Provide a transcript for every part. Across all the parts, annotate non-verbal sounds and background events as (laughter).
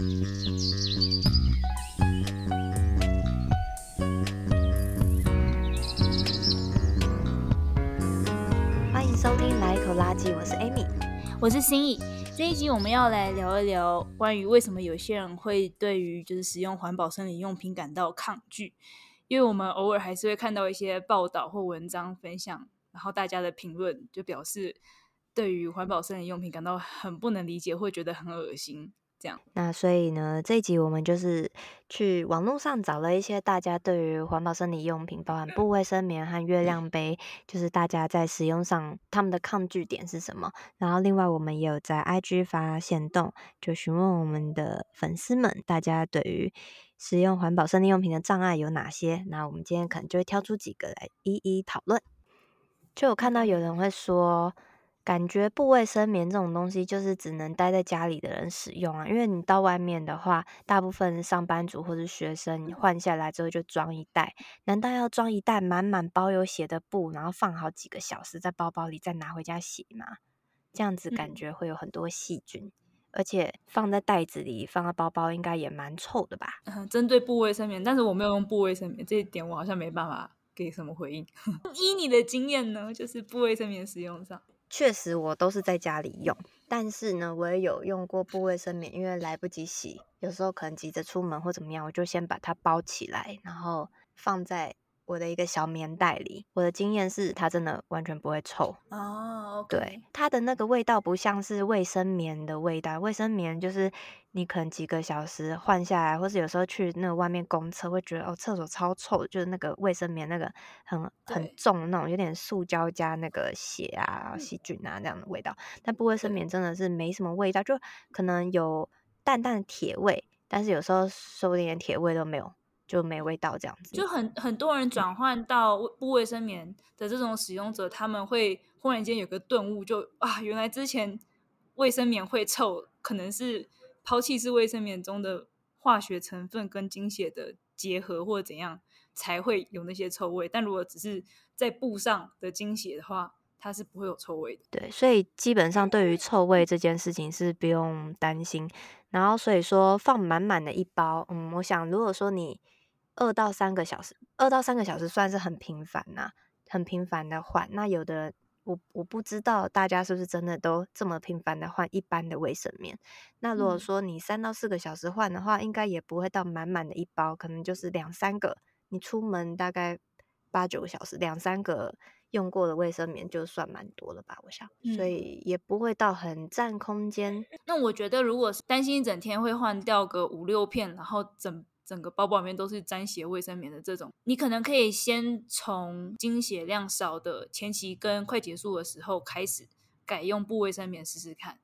欢迎收听《来一口垃圾》，我是 Amy，我是心怡。这一集我们要来聊一聊关于为什么有些人会对于就是使用环保生理用品感到抗拒，因为我们偶尔还是会看到一些报道或文章分享，然后大家的评论就表示对于环保生理用品感到很不能理解，会觉得很恶心。这样，那所以呢，这一集我们就是去网络上找了一些大家对于环保生理用品，包含布卫生棉和月亮杯，就是大家在使用上他们的抗拒点是什么。然后另外我们也有在 IG 发现动，就询问我们的粉丝们，大家对于使用环保生理用品的障碍有哪些？那我们今天可能就会挑出几个来一一讨论。就有看到有人会说。感觉布卫生棉这种东西就是只能待在家里的人使用啊，因为你到外面的话，大部分上班族或是学生，你换下来之后就装一袋，难道要装一袋满满包有血的布，然后放好几个小时在包包里再拿回家洗吗？这样子感觉会有很多细菌，嗯、而且放在袋子里放在包包应该也蛮臭的吧？(laughs) 嗯，针对布卫生棉，但是我没有用布卫生棉，这一点我好像没办法给什么回应。(laughs) 依你的经验呢，就是布卫生棉使用上。确实，我都是在家里用，但是呢，我也有用过布卫生棉，因为来不及洗，有时候可能急着出门或怎么样，我就先把它包起来，然后放在我的一个小棉袋里，我的经验是它真的完全不会臭哦。Oh, okay. 对，它的那个味道不像是卫生棉的味道，卫生棉就是你可能几个小时换下来，或是有时候去那个外面公厕会觉得哦，厕所超臭，就是那个卫生棉那个很很重那种，有点塑胶加那个血啊、细菌啊那样的味道。但不卫生棉真的是没什么味道，就可能有淡淡的铁味，但是有时候说不定连铁味都没有。就没味道这样子，就很很多人转换到不卫生棉的这种使用者，他们会忽然间有个顿悟就，就啊，原来之前卫生棉会臭，可能是抛弃式卫生棉中的化学成分跟精血的结合或者怎样才会有那些臭味。但如果只是在布上的精血的话，它是不会有臭味的。对，所以基本上对于臭味这件事情是不用担心。然后所以说放满满的一包，嗯，我想如果说你。二到三个小时，二到三个小时算是很频繁呐、啊，很频繁的换。那有的我我不知道大家是不是真的都这么频繁的换一般的卫生棉。那如果说你三到四个小时换的话，应该也不会到满满的一包，可能就是两三个。你出门大概八九个小时，两三个用过的卫生棉就算蛮多了吧？我想，所以也不会到很占空间。那我觉得，如果是担心一整天会换掉个五六片，然后整。整个包包里面都是沾血卫生棉的这种，你可能可以先从经血量少的前期跟快结束的时候开始改用布卫生棉试试看，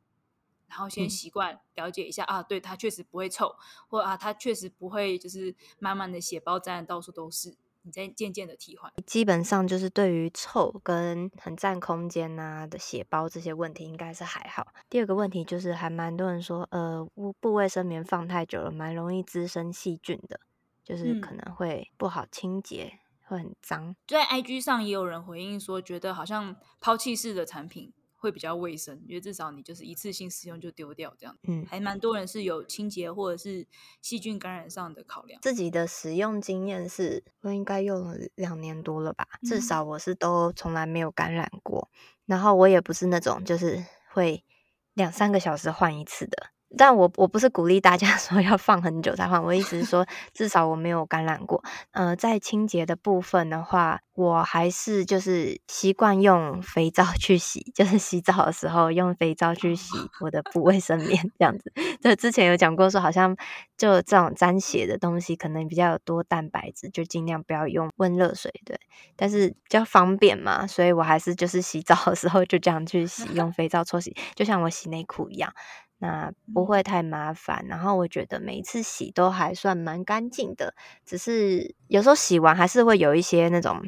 然后先习惯了解一下、嗯、啊，对，它确实不会臭，或啊，它确实不会就是满满的血包沾的到处都是。你再渐渐的替换，基本上就是对于臭跟很占空间啊的血包这些问题，应该是还好。第二个问题就是，还蛮多人说，呃，布布卫生棉放太久了，蛮容易滋生细菌的，就是可能会不好清洁，嗯、会很脏。在 IG 上也有人回应说，觉得好像抛弃式的产品。会比较卫生，因为至少你就是一次性使用就丢掉这样。嗯，还蛮多人是有清洁或者是细菌感染上的考量。自己的使用经验是，我应该用了两年多了吧，至少我是都从来没有感染过。嗯、然后我也不是那种就是会两三个小时换一次的。但我我不是鼓励大家 (laughs) 说要放很久才换，我意思是说，(laughs) 至少我没有感染过。呃，在清洁的部分的话，我还是就是习惯用肥皂去洗，就是洗澡的时候用肥皂去洗我的布卫生棉这样子。就之前有讲过说，好像就这种沾血的东西可能比较有多蛋白质，就尽量不要用温热水，对。但是比较方便嘛，所以我还是就是洗澡的时候就这样去洗，用肥皂搓洗，就像我洗内裤一样。那不会太麻烦，然后我觉得每一次洗都还算蛮干净的，只是有时候洗完还是会有一些那种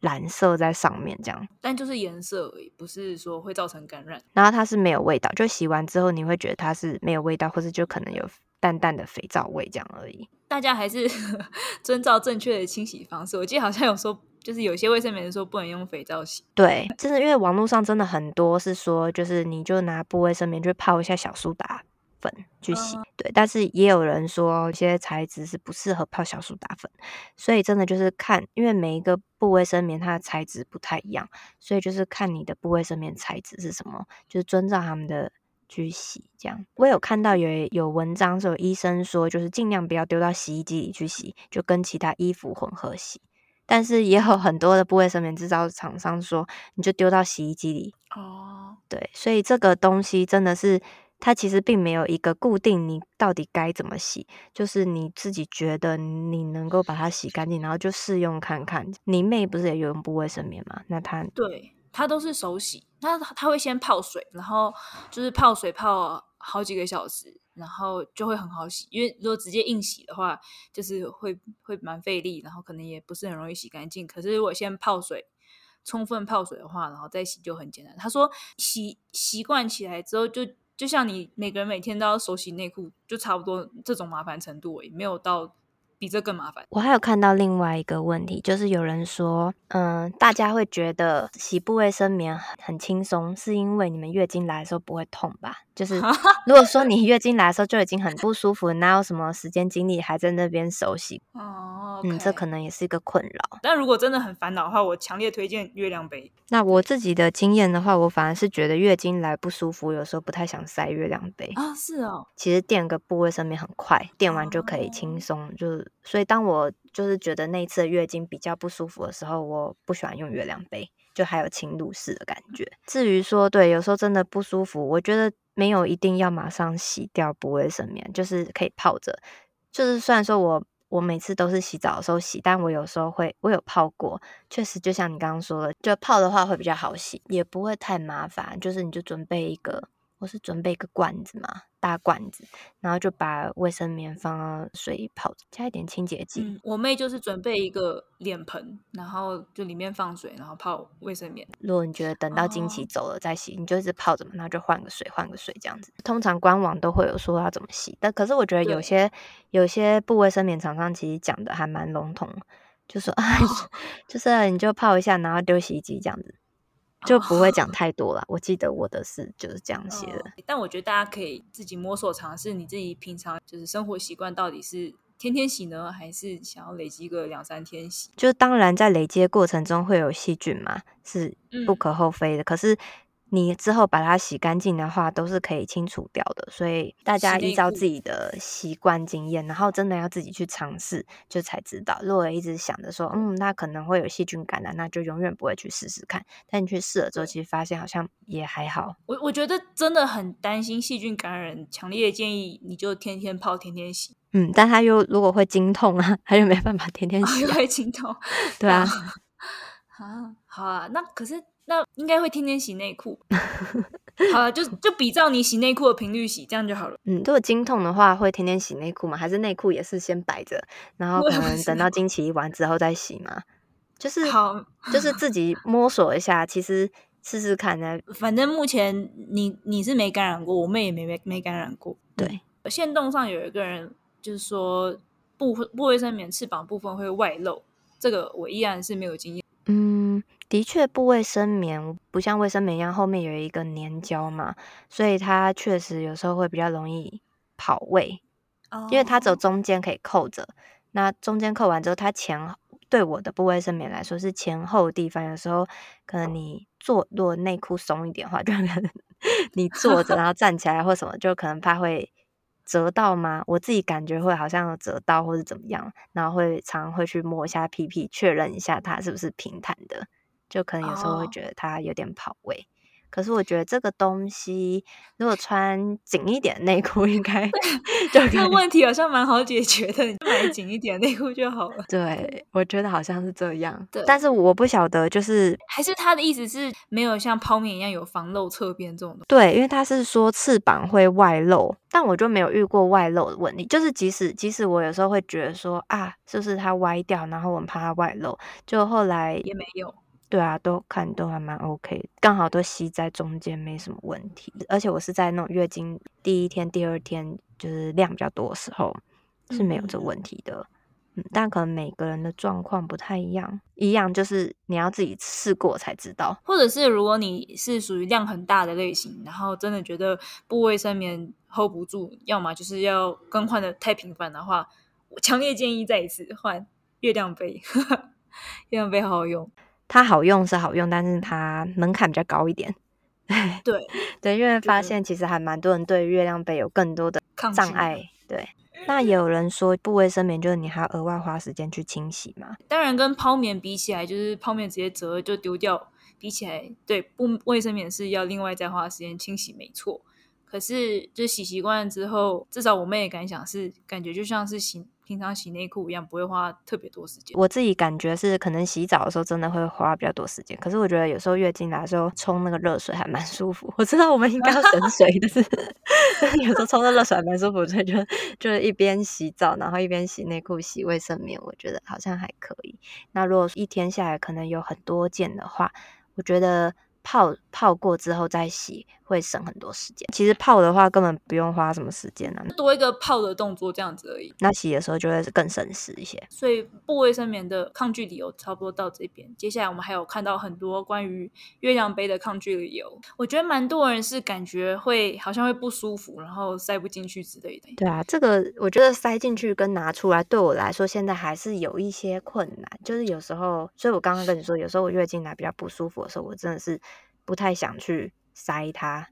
蓝色在上面，这样。但就是颜色而已，不是说会造成感染。然后它是没有味道，就洗完之后你会觉得它是没有味道，或是就可能有淡淡的肥皂味这样而已。大家还是 (laughs) 遵照正确的清洗方式。我记得好像有说。就是有些卫生棉说不能用肥皂洗，对，真的因为网络上真的很多是说，就是你就拿布卫生棉去泡一下小苏打，粉去洗，对。但是也有人说，有些材质是不适合泡小苏打粉，所以真的就是看，因为每一个布卫生棉它的材质不太一样，所以就是看你的布卫生棉材质是什么，就是遵照他们的去洗。这样，我有看到有有文章是有医生说，就是尽量不要丢到洗衣机里去洗，就跟其他衣服混合洗。但是也有很多的不卫生棉制造厂商说，你就丢到洗衣机里哦。对，所以这个东西真的是，它其实并没有一个固定，你到底该怎么洗，就是你自己觉得你能够把它洗干净，然后就试用看看。你妹不是也有用不卫生棉吗？那她对，她都是手洗，那她会先泡水，然后就是泡水泡好几个小时。然后就会很好洗，因为如果直接硬洗的话，就是会会蛮费力，然后可能也不是很容易洗干净。可是如果先泡水，充分泡水的话，然后再洗就很简单。他说洗习惯起来之后就，就像你每个人每天都要手洗内裤，就差不多这种麻烦程度，也没有到。比这更麻烦。我还有看到另外一个问题，就是有人说，嗯，大家会觉得洗布卫生棉很轻松，是因为你们月经来的时候不会痛吧？就是如果说你月经来的时候就已经很不舒服，哪有什么时间精力还在那边熟悉？哦，okay. 嗯，这可能也是一个困扰。但如果真的很烦恼的话，我强烈推荐月亮杯。那我自己的经验的话，我反而是觉得月经来不舒服，有时候不太想塞月亮杯啊。是哦，其实垫个部位上面很快，垫完就可以轻松，哦、就。所以，当我就是觉得那一次月经比较不舒服的时候，我不喜欢用月亮杯，就还有侵入式的感觉。至于说，对，有时候真的不舒服，我觉得没有一定要马上洗掉不卫生棉，就是可以泡着。就是虽然说我我每次都是洗澡的时候洗，但我有时候会我有泡过，确实就像你刚刚说的，就泡的话会比较好洗，也不会太麻烦。就是你就准备一个。我是准备一个罐子嘛，大罐子，然后就把卫生棉放到水里泡，加一点清洁剂。嗯，我妹就是准备一个脸盆，然后就里面放水，然后泡卫生棉。如果你觉得等到经期走了再洗，哦，你就一直泡着嘛，然后就换个水，换个水这样子。通常官网都会有说要怎么洗，但可是我觉得有些有些布卫生棉厂商其实讲的还蛮笼统，就说啊，(laughs) 哦，就是你就泡一下，然后丢洗衣机这样子。就不会讲太多了。Oh. 我记得我的是就是这样写的，oh. 但我觉得大家可以自己摸索尝试，你自己平常就是生活习惯到底是天天洗呢，还是想要累积个两三天洗？就当然在累积的过程中会有细菌嘛，是不可厚非的。嗯、可是。你之后把它洗干净的话，都是可以清除掉的。所以大家依照自己的习惯经验，然后真的要自己去尝试，就才知道。如果一直想着说，嗯，那可能会有细菌感染，那就永远不会去试试看。但你去试了之后，其实发现好像也还好。我我觉得真的很担心细菌感染，强烈建议你就天天泡，天天洗。嗯，但他又如果会经痛啊，他就没办法天天 (laughs) 洗，啊，会经痛。对啊，(laughs) 啊，好啊，那可是。那应该会天天洗内裤，(laughs) 好了，就就比照你洗内裤的频率洗，这样就好了。嗯，如果经痛的话，会天天洗内裤吗？还是内裤也是先摆着，然后可能等到经期完之后再洗吗？就是 (laughs) 好，就是自己摸索一下，其实试试看呢。反正目前你你是没感染过，我妹也没没没感染过。对，线动上有一个人就是说布布卫生棉翅膀部分会外露，这个我依然是没有经验。嗯。的确，布卫生棉不像卫生棉一样后面有一个粘胶嘛，所以它确实有时候会比较容易跑位，oh. 因为它只有中间可以扣着。那中间扣完之后，它前对我的布卫生棉来说是前后地方，有时候可能你坐，如果内裤松一点的话，就可能 (laughs) 你坐着然后站起来或什么，就可能怕会折到吗？我自己感觉会好像有折到或是怎么样，然后会常常会去摸一下屁屁，确认一下它是不是平坦的。就可能有时候会觉得它有点跑位，oh. 可是我觉得这个东西如果穿紧一点内裤，应该这个问题好像蛮好解决的，你就买紧一点内裤就好了。对，我觉得好像是这样。对，但是我不晓得，就是还是他的意思是没有像泡面一样有防漏侧边这种的。对，因为他是说翅膀会外露，但我就没有遇过外露的问题。就是即使即使我有时候会觉得说啊，是不是它歪掉，然后我们怕它外露，就后来也没有。对啊，都看都还蛮 OK，刚好都吸在中间，没什么问题。而且我是在那种月经第一天、第二天，就是量比较多的时候，是没有这问题的。嗯，但可能每个人的状况不太一样，一样就是你要自己试过才知道。或者是如果你是属于量很大的类型，然后真的觉得部卫生棉 hold 不住，要么就是要更换的太频繁的话，我强烈建议再一次换月亮杯。(laughs) 月亮杯好好用，它好用是好用，但是它门槛比较高一点。对 (laughs) 对，因为发现其实还蛮多人对月亮杯有更多的障碍。对。那也有人说，不卫生棉就是你还要额外花时间去清洗嘛？当然，跟泡棉比起来，就是泡棉直接折了就丢掉，比起来，对，不卫生棉是要另外再花时间清洗，没错。可是，就洗习惯了之后，至少我妹也感想是，感觉就像是洗。平常洗内裤一样，不会花特别多时间。我自己感觉是，可能洗澡的时候真的会花比较多时间。可是我觉得有时候月经来的时候冲那个热水还蛮舒服。我知道我们应该要省 (laughs) 水，但是有时候冲那热水还蛮舒服，所以就就是一边洗澡，然后一边洗内裤、洗卫生棉，我觉得好像还可以。那如果一天下来可能有很多件的话，我觉得。泡泡过之后再洗会省很多时间。其实泡的话根本不用花什么时间呢、啊，多一个泡的动作这样子而已。那洗的时候就会更省时一些。所以布卫生棉的抗拒理由差不多到这边。接下来我们还有看到很多关于月亮杯的抗拒理由。我觉得蛮多人是感觉会好像会不舒服，然后塞不进去之类的。对啊，这个我觉得塞进去跟拿出来对我来说现在还是有一些困难。就是有时候，所以我刚刚跟你说，有时候我月经来比较不舒服的时候，我真的是。不太想去塞它，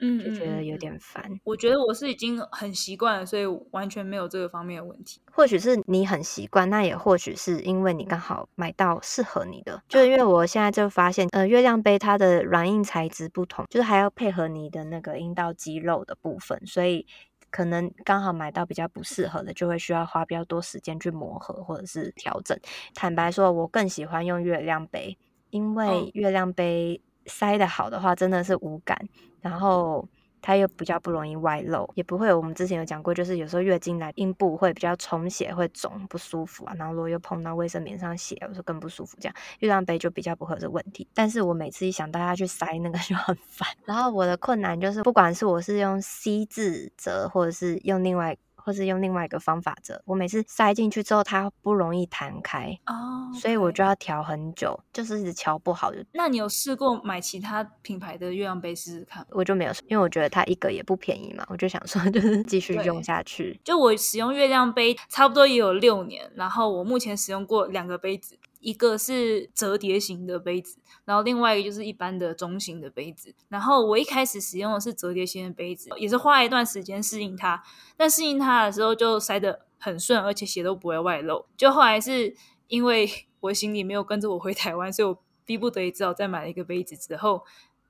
嗯，就觉得有点烦。我觉得我是已经很习惯了，所以完全没有这个方面的问题。或许是你很习惯，那也或许是因为你刚好买到适合你的。就因为我现在就发现，呃，月亮杯它的软硬材质不同，就是还要配合你的那个阴道肌肉的部分，所以可能刚好买到比较不适合的，就会需要花比较多时间去磨合或者是调整。坦白说，我更喜欢用月亮杯，因为月亮杯。塞得好的话，真的是无感，然后它又比较不容易外漏，也不会有我们之前有讲过，就是有时候月经来阴部会比较充血，会肿不舒服啊，然后如果又碰到卫生棉上血，有时候更不舒服。这样月亮杯就比较不会有这问题，但是我每次一想到要去塞那个 (laughs) 就很烦。然后我的困难就是，不管是我是用 C 字折，或者是用另外。或是用另外一个方法折，我每次塞进去之后，它不容易弹开哦，oh. 所以我就要调很久，就是一直调不好。那你有试过买其他品牌的月亮杯试试看？我就没有，因为我觉得它一个也不便宜嘛，我就想说 (laughs) 就是继续用下去。就我使用月亮杯差不多也有六年，然后我目前使用过两个杯子。一个是折叠型的杯子，然后另外一个就是一般的中型的杯子。然后我一开始使用的是折叠型的杯子，也是花了一段时间适应它。但适应它的时候就塞得很顺，而且血都不会外漏。就后来是因为我行李没有跟着我回台湾，所以我逼不得已只好再买了一个杯子。之后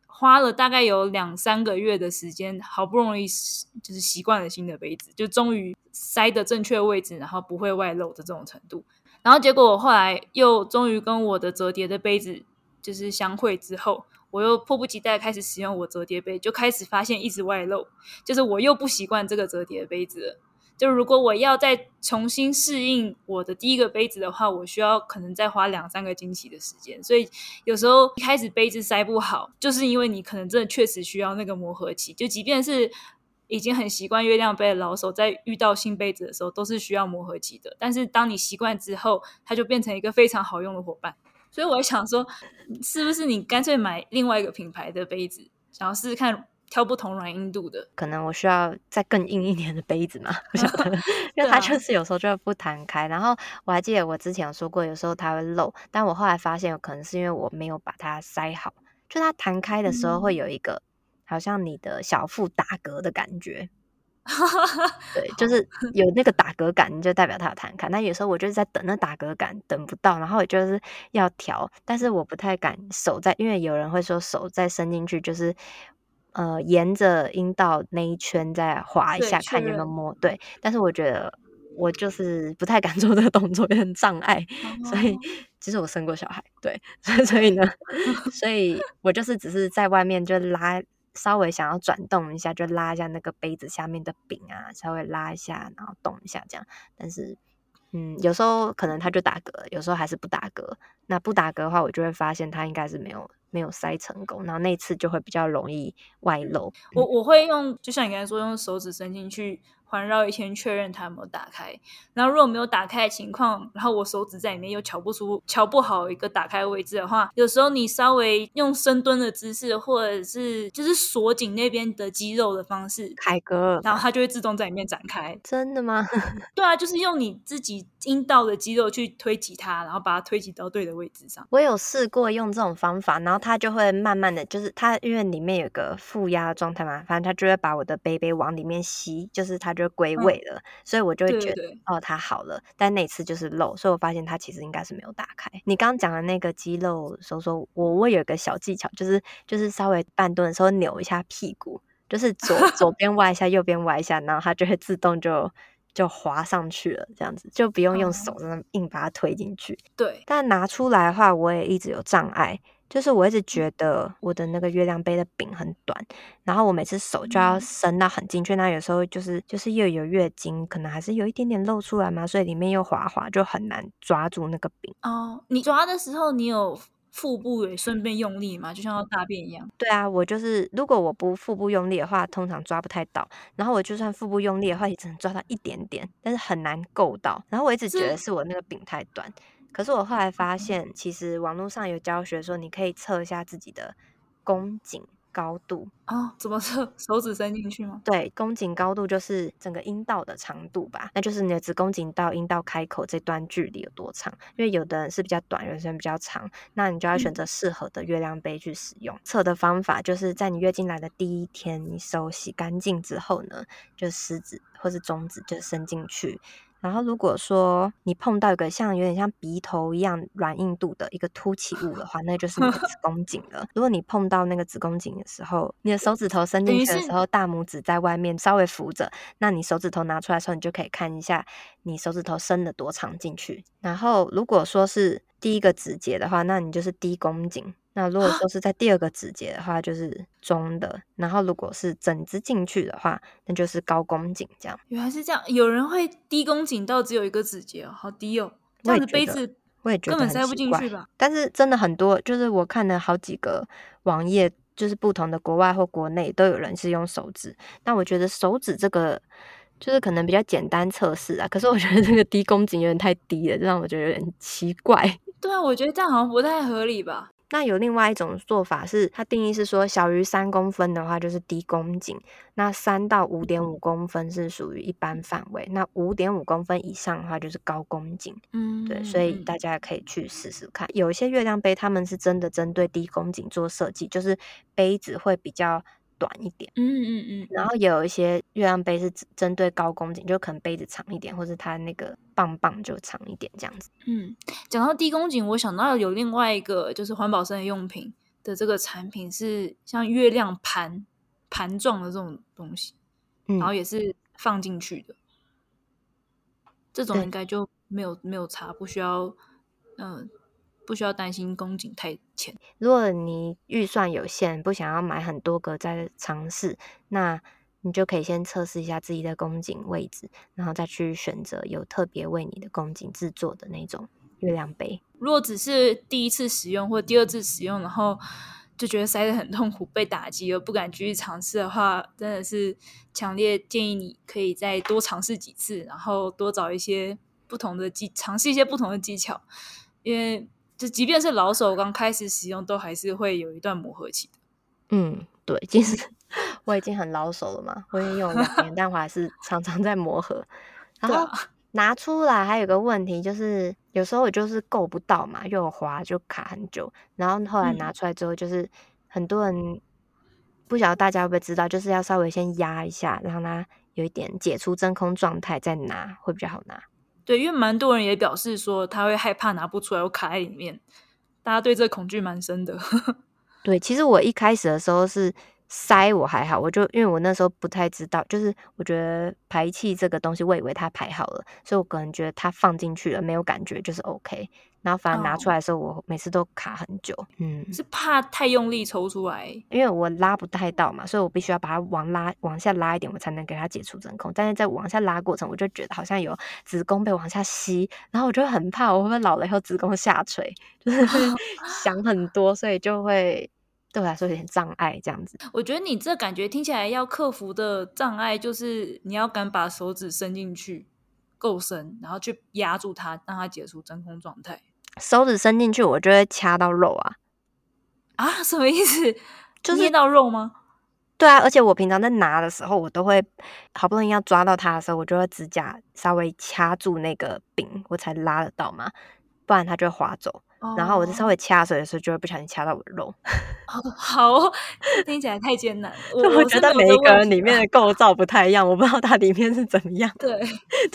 花了大概有两三个月的时间，好不容易就是习惯了新的杯子，就终于塞的正确位置，然后不会外漏的这种程度。然后结果我后来又终于跟我的折叠的杯子就是相会之后，我又迫不及待开始使用我折叠杯，就开始发现一直外漏，就是我又不习惯这个折叠的杯子了。就如果我要再重新适应我的第一个杯子的话，我需要可能再花两三个经期的时间。所以有时候一开始杯子塞不好，就是因为你可能真的确实需要那个磨合期。就即便是已经很习惯月亮杯的老手，在遇到新杯子的时候，都是需要磨合期的。但是当你习惯之后，它就变成一个非常好用的伙伴。所以我想说，是不是你干脆买另外一个品牌的杯子，想要试试看挑不同软硬度的？可能我需要再更硬一点的杯子嘛？(laughs) 不晓得，(laughs) 因为它就是有时候就会不弹开。然后我还记得我之前有说过，有时候它会漏，但我后来发现，有可能是因为我没有把它塞好，就它弹开的时候会有一个。嗯好像你的小腹打嗝的感觉，(laughs) 对，就是有那个打嗝感，就代表它有弹开。那有时候我就是在等那打嗝感，等不到，然后我就是要调，但是我不太敢手在，因为有人会说手再伸进去，就是呃沿着阴道那一圈再划一下，看有没有摸。对，但是我觉得我就是不太敢 (laughs) 做这个动作，有点障碍，所以。其实我生过小孩，对，(laughs) 所以呢，所以我就是只是在外面就拉，稍微想要转动一下，就拉一下那个杯子下面的柄啊，稍微拉一下，然后动一下这样。但是，嗯，有时候可能它就打嗝，有时候还是不打嗝。那不打嗝的话，我就会发现它应该是没有没有塞成功，然后那次就会比较容易外漏。我我会用，就像你刚才说，用手指伸进去。环绕一圈，确认它有没有打开。然后如果没有打开的情况，然后我手指在里面又瞧不出、瞧不好一个打开位置的话，有时候你稍微用深蹲的姿势，或者是就是锁紧那边的肌肉的方式，凯格，然后它就会自动在里面展开。真的吗？(laughs) 对啊，就是用你自己阴道的肌肉去推挤它，然后把它推挤到对的位置上。我有试过用这种方法，然后它就会慢慢的就是它因为里面有个负压的状态嘛，反正它就会把我的杯杯往里面吸，就是它就归位了，嗯、所以我就会觉得哦，它好了。但那次就是漏，所以我发现它其实应该是没有打开。你刚刚讲的那个肌肉收缩，我我有一个小技巧，就是就是稍微半蹲的时候扭一下屁股，就是左左边歪一下，右边歪一下，然后它就会自动就就滑上去了，这样子就不用用手那么硬把它推进去。对，但拿出来的话，我也一直有障碍。就是我一直觉得我的那个月亮杯的柄很短，然后我每次手就要伸到很进去，那有时候就是就是又有月经，可能还是有一点点露出来嘛，所以里面又滑滑，就很难抓住那个柄。哦，你抓的时候，你有腹部也顺便用力吗？就像要大便一样？对啊，我就是如果我不腹部用力的话，通常抓不太到。然后我就算腹部用力的话，也只能抓到一点点，但是很难够到。然后我一直觉得是我那个柄太短。可是我后来发现，其实网络上有教学说，你可以测一下自己的宫颈高度哦。怎么测？(laughs) 手指伸进去吗？对，宫颈高度就是整个阴道的长度吧，那就是你的子宫颈到阴道开口这段距离有多长。因为有的人是比较短，有的人比较长，那你就要选择适合的月亮杯去使用。测、嗯、的方法就是在你月经来的第一天，你手洗干净之后呢，就食指或是中指就伸进去。然后，如果说你碰到一个像有点像鼻头一样软硬度的一个凸起物的话，那就是你的子 (laughs) 宫颈了。如果你碰到那个子宫颈的时候，你的手指头伸进去的时候，大拇指在外面稍微扶着，那你手指头拿出来的时候，你就可以看一下你手指头伸了多长进去。然后，如果说是第一个指节的话，那你就是低宫颈。那如果说是在第二个指节的话，就是中的；然后如果是整只进去的话，那就是高宫颈。这样原来是这样，有人会低宫颈到只有一个指节哦，好低哦，这样子杯子我也觉得根本塞不进去吧？但是真的很多，就是我看了好几个网页，就是不同的国外或国内都有人是用手指。那我觉得手指这个就是可能比较简单测试啊，可是我觉得这个低宫颈有点太低了，让我觉得有点奇怪。对啊，我觉得这样好像不太合理吧。那有另外一种做法是，它定义是说小于三公分的话就是低宫颈，那三到五点五公分是属于一般范围，那五点五公分以上的话就是高宫颈。嗯，对，所以大家可以去试试看。有一些月亮杯，他们是真的针对低宫颈做设计，就是杯子会比较短一点，嗯嗯嗯，然后也有一些月亮杯是针对高宫颈，就可能杯子长一点，或者它那个棒棒就长一点这样子。嗯，讲到低宫颈，我想到有另外一个就是环保生理用品的这个产品是像月亮盘盘状的这种东西，嗯，然后也是放进去的，这种应该就没有没有差，不需要嗯。呃不需要担心宫颈太浅。如果你预算有限，不想要买很多个再尝试，那你就可以先测试一下自己的宫颈位置，然后再去选择有特别为你的宫颈制作的那种月亮杯。如果只是第一次使用或第二次使用，然后就觉得塞得很痛苦、被打击而不敢继续尝试的话，真的是强烈建议你可以再多尝试几次，然后多找一些不同的技，尝试一些不同的技巧，因为。就即便是老手刚开始使用，都还是会有一段磨合期的。嗯，对，其实 (laughs) 我已经很老手了嘛，我已经用年，但我还是常常在磨合。然后拿出来还有个问题，就是有时候我就是够不到嘛，又有滑就卡很久。然后后来拿出来之后，就是很多人不晓得大家会不会知道，就是要稍微先压一下，让它有一点解除真空状态再拿，会比较好拿。对，因为蛮多人也表示说他会害怕拿不出来，我卡在里面。大家对这恐惧蛮深的。(laughs) 对，其实我一开始的时候是塞我还好，我就因为我那时候不太知道，就是我觉得排气这个东西，我以为它排好了，所以我可能觉得它放进去了没有感觉，就是 OK。然后反而拿出来的时候，我每次都卡很久。Oh. 嗯，是怕太用力抽出来，因为我拉不太到嘛，所以我必须要把它往拉往下拉一点，我才能给它解除真空。但是在往下拉过程，我就觉得好像有子宫被往下吸，然后我就很怕我会不会老了以后子宫下垂，(laughs) 就是会想很多，所以就会对我来说有点障碍这样子。我觉得你这感觉听起来要克服的障碍就是你要敢把手指伸进去够深，然后去压住它，让它解除真空状态。手指伸进去，我就会掐到肉啊！啊，(laughs) 什么意思？就是捏到肉吗？对啊，而且我平常在拿的时候，我都会好不容易要抓到它的时候，我就会指甲稍微掐住那个柄，我才拉得到嘛，不然它就会滑走。Oh. 然后我就稍微掐水的时候，就会不小心掐到我的肉。Oh, (laughs) 好，好，听起来太艰难。(laughs) 我，我觉得每一个人里面的构造不太一样，我不知道它里面是怎么样。对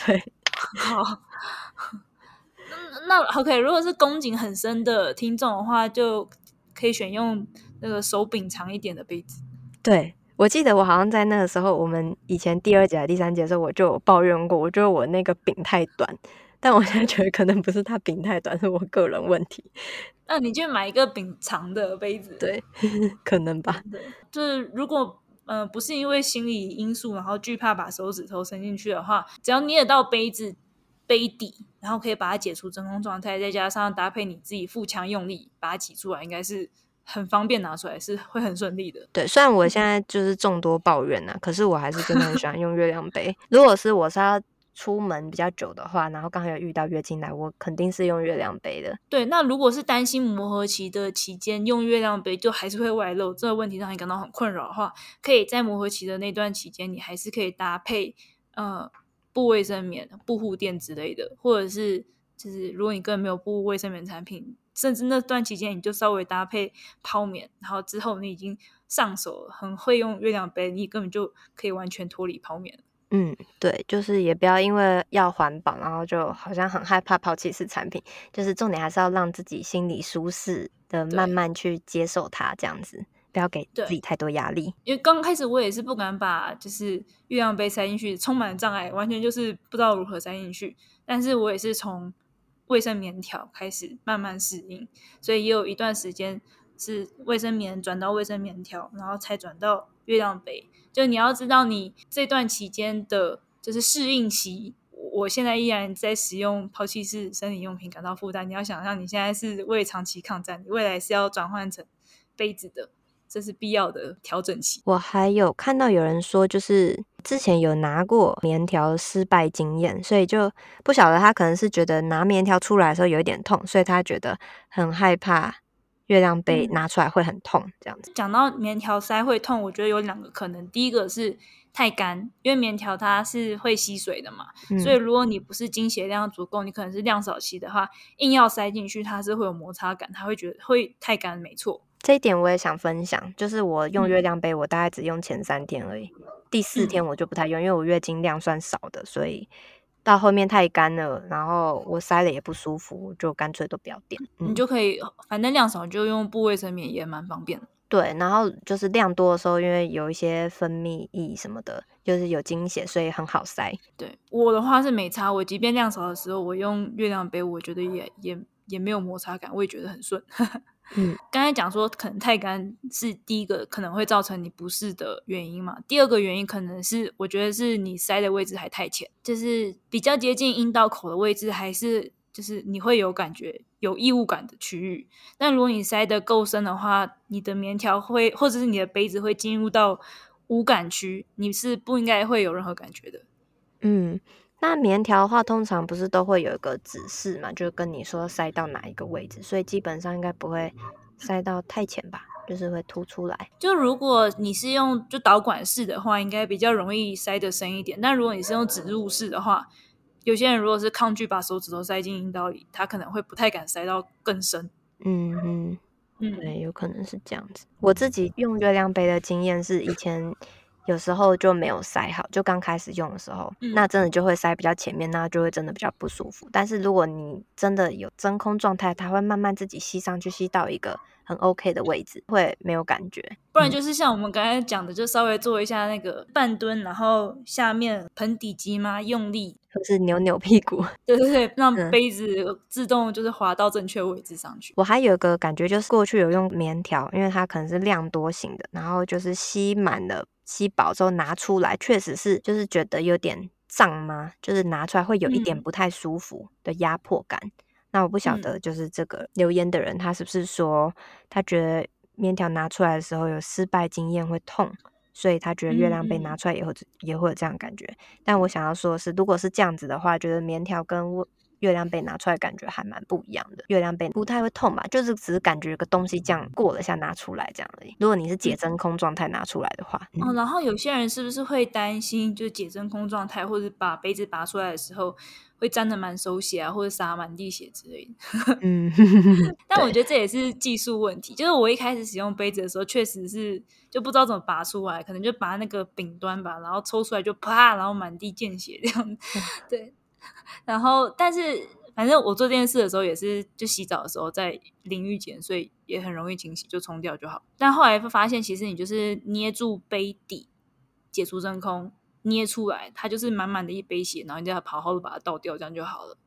对，(laughs) 好。那 OK，如果是宫颈很深的听众的话，就可以选用那个手柄长一点的杯子。对，我记得我好像在那个时候，我们以前第二节、第三节的时候，我就有抱怨过，我觉得我那个柄太短。但我现在觉得可能不是它柄太短，是我个人问题。(laughs) 那你就买一个柄长的杯子。对，(laughs) 可能吧。对，就是如果呃不是因为心理因素，然后惧怕把手指头伸进去的话，只要捏得到杯子杯底，然后可以把它解除真空状态，再加上搭配你自己腹腔用力把它挤出来，应该是很方便拿出来，是会很顺利的。对，虽然我现在就是众多抱怨呐，可是我还是真的很喜欢用月亮杯。(laughs) 如果是我是要出门比较久的话，然后刚好有遇到月经来，我肯定是用月亮杯的。对，那如果是担心磨合期的期间用月亮杯就还是会外漏，这个问题让你感到很困扰的话，可以在磨合期的那段期间，你还是可以搭配呃布卫生棉、布护垫之类的，或者是就是如果你根本没有布卫生棉产品，甚至那段期间你就稍微搭配泡棉，然后之后你已经上手很会用月亮杯，你根本就可以完全脱离泡棉。嗯，对，就是也不要因为要环保，然后就好像很害怕抛弃式产品。就是重点还是要让自己心里舒适的，慢慢去接受它，这样子不要给自己太多压力。因为刚开始我也是不敢把就是月亮杯塞进去，充满障碍，完全就是不知道如何塞进去。但是我也是从卫生棉条开始慢慢适应，所以也有一段时间是卫生棉转到卫生棉条，然后才转到月亮杯。就你要知道，你这段期间的，就是适应期。我现在依然在使用抛弃式生理用品感到负担。你要想象，你现在是为长期抗战，你未来是要转换成杯子的，这是必要的调整期。我还有看到有人说，就是之前有拿过棉条失败经验，所以就不晓得他可能是觉得拿棉条出来的时候有一点痛，所以他觉得很害怕。月亮杯拿出来会很痛，这样子。讲到棉条塞会痛，我觉得有两个可能。第一个是太干，因为棉条它是会吸水的嘛，嗯、所以如果你不是经血量足够，你可能是量少吸的话，硬要塞进去，它是会有摩擦感，它会觉得会太干。没错，这一点我也想分享，就是我用月亮杯，我大概只用前三天而已，嗯、第四天我就不太用，因为我月经量算少的，所以。到后面太干了，然后我塞了也不舒服，就干脆都不要垫。嗯、你就可以，反正量少就用布卫生棉也蛮方便。对，然后就是量多的时候，因为有一些分泌液什么的，就是有经血，所以很好塞。对，我的话是没差，我即便量少的时候，我用月亮杯，我觉得也也也没有摩擦感，我也觉得很顺。(laughs) 嗯，(laughs) 刚才讲说可能太干是第一个可能会造成你不适的原因嘛。第二个原因可能是我觉得是你塞的位置还太浅，就是比较接近阴道口的位置，还是就是你会有感觉有异物感的区域。但如果你塞得够深的话，你的棉条会或者是你的杯子会进入到无感区，你是不应该会有任何感觉的。嗯。那棉条的话，通常不是都会有一个指示嘛，就跟你说塞到哪一个位置，所以基本上应该不会塞到太浅吧，就是会凸出来。就如果你是用就导管式的话，应该比较容易塞得深一点。但如果你是用植入式的话，有些人如果是抗拒把手指头塞进阴道里，他可能会不太敢塞到更深。嗯嗯嗯，对，有可能是这样子。我自己用月亮杯的经验是以前。有时候就没有塞好，就刚开始用的时候，嗯、那真的就会塞比较前面，那就会真的比较不舒服。但是如果你真的有真空状态，它会慢慢自己吸上去，吸到一个很 OK 的位置，会没有感觉。不然就是像我们刚才讲的，就稍微做一下那个半蹲，然后下面盆底肌嘛，用力，或是扭扭屁股，(laughs) 对对对，让杯子自动就是滑到正确位置上去。我还有一个感觉，就是过去有用棉条，因为它可能是量多型的，然后就是吸满了。吸饱之后拿出来，确实是就是觉得有点胀吗？就是拿出来会有一点不太舒服的压迫感。嗯、那我不晓得，就是这个留言的人他是不是说他觉得面条拿出来的时候有失败经验会痛，所以他觉得月亮杯拿出来以后也会有这样感觉。但我想要说的是，如果是这样子的话，觉得棉条跟月亮杯拿出来感觉还蛮不一样的。月亮杯不太会痛吧，就是只是感觉有个东西这样过了一下拿出来这样而已。如果你是解真空状态拿出来的话，嗯，哦，然后有些人是不是会担心，就是解真空状态或者把杯子拔出来的时候会沾的满手血啊，或者洒满地血之类的？(laughs) 嗯，(laughs) 但我觉得这也是技术问题。就是我一开始使用杯子的时候，确实是就不知道怎么拔出来，可能就拔那个柄端吧，然后抽出来就啪，然后满地见血这样。对。(laughs) 然后，但是反正我做这件事的时候也是，就洗澡的时候在淋浴间，所以也很容易清洗，就冲掉就好。但后来发现，其实你就是捏住杯底，解除真空，捏出来，它就是满满的一杯血，然后你就要好好的把它倒掉，这样就好了。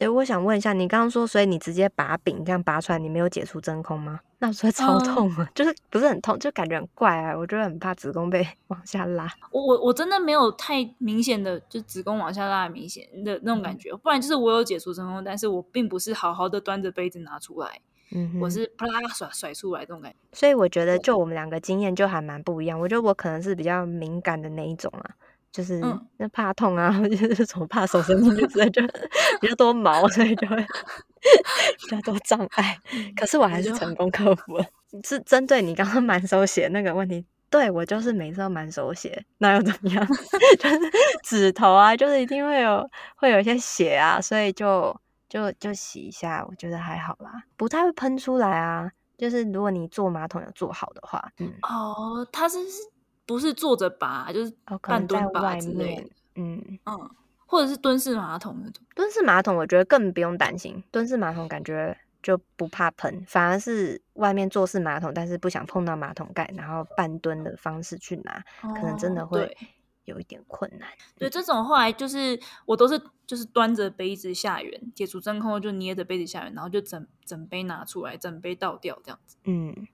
哎，我想问一下，你刚刚说，所以你直接把柄这样拔出来，你没有解除真空吗？那不是超痛啊，嗯、(laughs) 就是不是很痛，就感觉很怪啊。我觉得很怕子宫被 (laughs) 往下拉。我我我真的没有太明显的就子宫往下拉的明显的那种感觉，嗯、不然就是我有解除真空，但是我并不是好好的端着杯子拿出来，嗯，我是啪啦甩甩出来这种感觉。所以我觉得就我们两个经验就还蛮不一样。我觉得我可能是比较敏感的那一种啊。就是那怕痛啊，嗯、(laughs) 就是从怕手伸进去之类，就 (laughs) 比较多毛，所以就会比较多障碍。可是我还是成功克服了。是针对你刚刚满手血那个问题，对，我就是每次都满手血，那又怎么样？(laughs) 就是指头啊，就是一定会有会有一些血啊，所以就就就洗一下，我觉得还好啦，不太会喷出来啊。就是如果你坐马桶有坐好的话，嗯，哦，它是。不是坐着拔，就是半蹲拔之类的。嗯嗯，或者是蹲式马桶那种。蹲式马桶我觉得更不用担心，蹲式马桶感觉就不怕喷，反而是外面坐式马桶，但是不想碰到马桶盖，然后半蹲的方式去拿，哦、可能真的会有一点困难。对，这种后来就是我都是就是端着杯子下缘，解除真空就捏着杯子下缘，然后就整整杯拿出来，整杯倒掉这样子。嗯，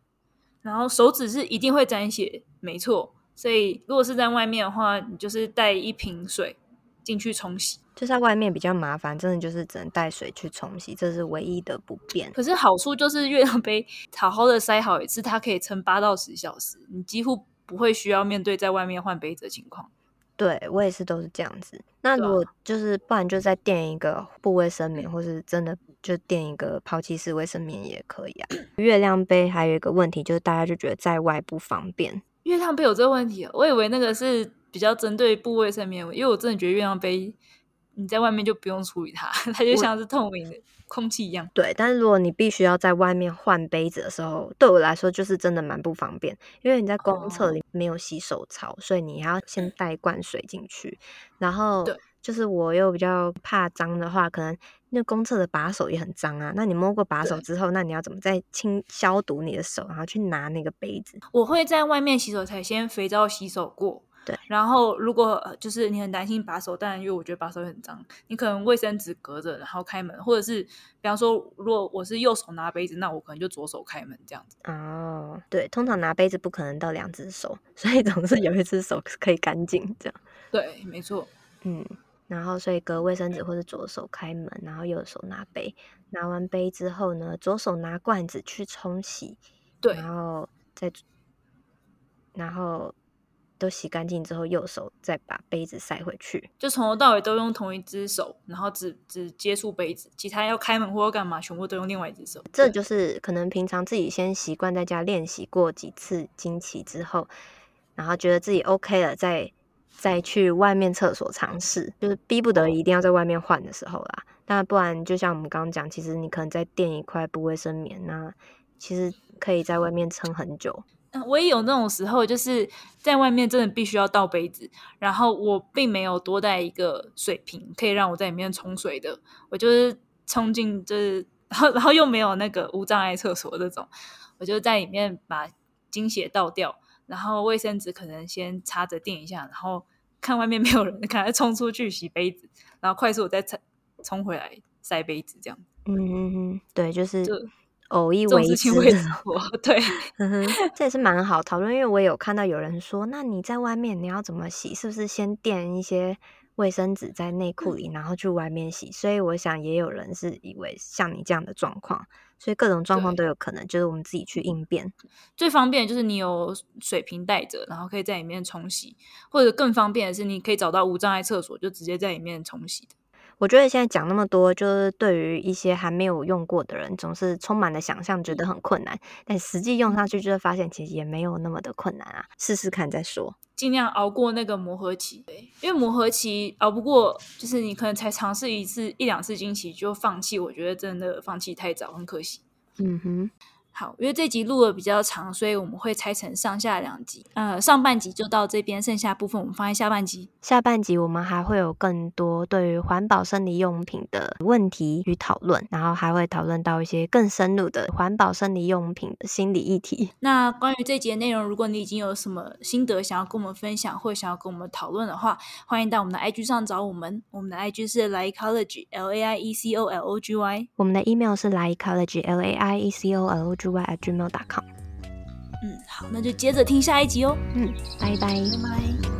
然后手指是一定会沾血，没错。所以，如果是在外面的话，你就是带一瓶水进去冲洗。就在外面比较麻烦，真的就是只能带水去冲洗，这是唯一的不便。可是好处就是月亮杯好好的塞好一次，它可以撑八到十小时，你几乎不会需要面对在外面换杯子的情况。对，我也是都是这样子。那如果就是不然，就再垫一个布卫生棉，或是真的就垫一个抛弃式卫生棉也可以啊。(coughs) 月亮杯还有一个问题，就是大家就觉得在外不方便。月亮杯有这个问题，我以为那个是比较针对部位上面，因为我真的觉得月亮杯你在外面就不用处理它，(laughs) 它就像是透明的空气一样。对，但是如果你必须要在外面换杯子的时候，对我来说就是真的蛮不方便，因为你在公厕里没有洗手槽，哦、所以你还要先带一罐水进去，然后就是我又比较怕脏的话，可能。那公厕的把手也很脏啊，那你摸过把手之后，那你要怎么再清消毒你的手，然后去拿那个杯子？我会在外面洗手台先肥皂洗手过，对。然后如果就是你很担心把手，当然因为我觉得把手很脏，你可能卫生纸隔着，然后开门，或者是比方说，如果我是右手拿杯子，那我可能就左手开门这样子。哦，对，通常拿杯子不可能到两只手，所以总是有一只手可以干净这样。对，没错，嗯。然后，所以隔卫生纸或者左手开门，然后右手拿杯。拿完杯之后呢，左手拿罐子去冲洗。对。然后再，然后都洗干净之后，右手再把杯子塞回去。就从头到尾都用同一只手，然后只只接触杯子，其他要开门或要干嘛，全部都用另外一只手。这就是可能平常自己先习惯在家练习过几次惊奇之后，然后觉得自己 OK 了，再。再去外面厕所尝试，就是逼不得已一定要在外面换的时候啦。那不然，就像我们刚刚讲，其实你可能再垫一块不卫生棉，那其实可以在外面撑很久。我也有那种时候，就是在外面真的必须要倒杯子，然后我并没有多带一个水瓶可以让我在里面冲水的，我就是冲进，就是然后然后又没有那个无障碍厕所这种，我就在里面把精血倒掉。然后卫生纸可能先插着垫一下，然后 (laughs) 看外面没有人，赶快冲出去洗杯子，然后快速再冲冲回来塞杯子，这样。嗯嗯嗯，对，就是偶一为之。(laughs) 对，嗯哼，这也是蛮好讨论，因为我有看到有人说，那你在外面你要怎么洗？是不是先垫一些卫生纸在内裤里，然后去外面洗。所以我想也有人是以为像你这样的状况，所以各种状况都有可能，就是我们自己去应变。最方便的就是你有水瓶带着，然后可以在里面冲洗，或者更方便的是你可以找到无障碍厕所，就直接在里面冲洗。我觉得现在讲那么多，就是对于一些还没有用过的人，总是充满了想象，觉得很困难。但实际用上去，就会发现其实也没有那么的困难啊。试试看再说，尽量熬过那个磨合期。对，因为磨合期熬不过，就是你可能才尝试一次、一两次惊喜就放弃，我觉得真的放弃太早，很可惜。嗯哼。好，因为这集录的比较长，所以我们会拆成上下两集。呃，上半集就到这边，剩下部分我们放在下半集。下半集我们还会有更多对于环保生理用品的问题与讨论，然后还会讨论到一些更深入的环保生理用品的心理议题。那关于这集的内容，如果你已经有什么心得想要跟我们分享，或想要跟我们讨论的话，欢迎到我们的 IG 上找我们。我们的 IG 是 Laiecology，L A I E C O L O G Y。我们的 email 是 Laiecology，L A I E C O L O G Y at gmail.com。嗯，好，那就接着听下一集哦。嗯，拜拜。拜拜。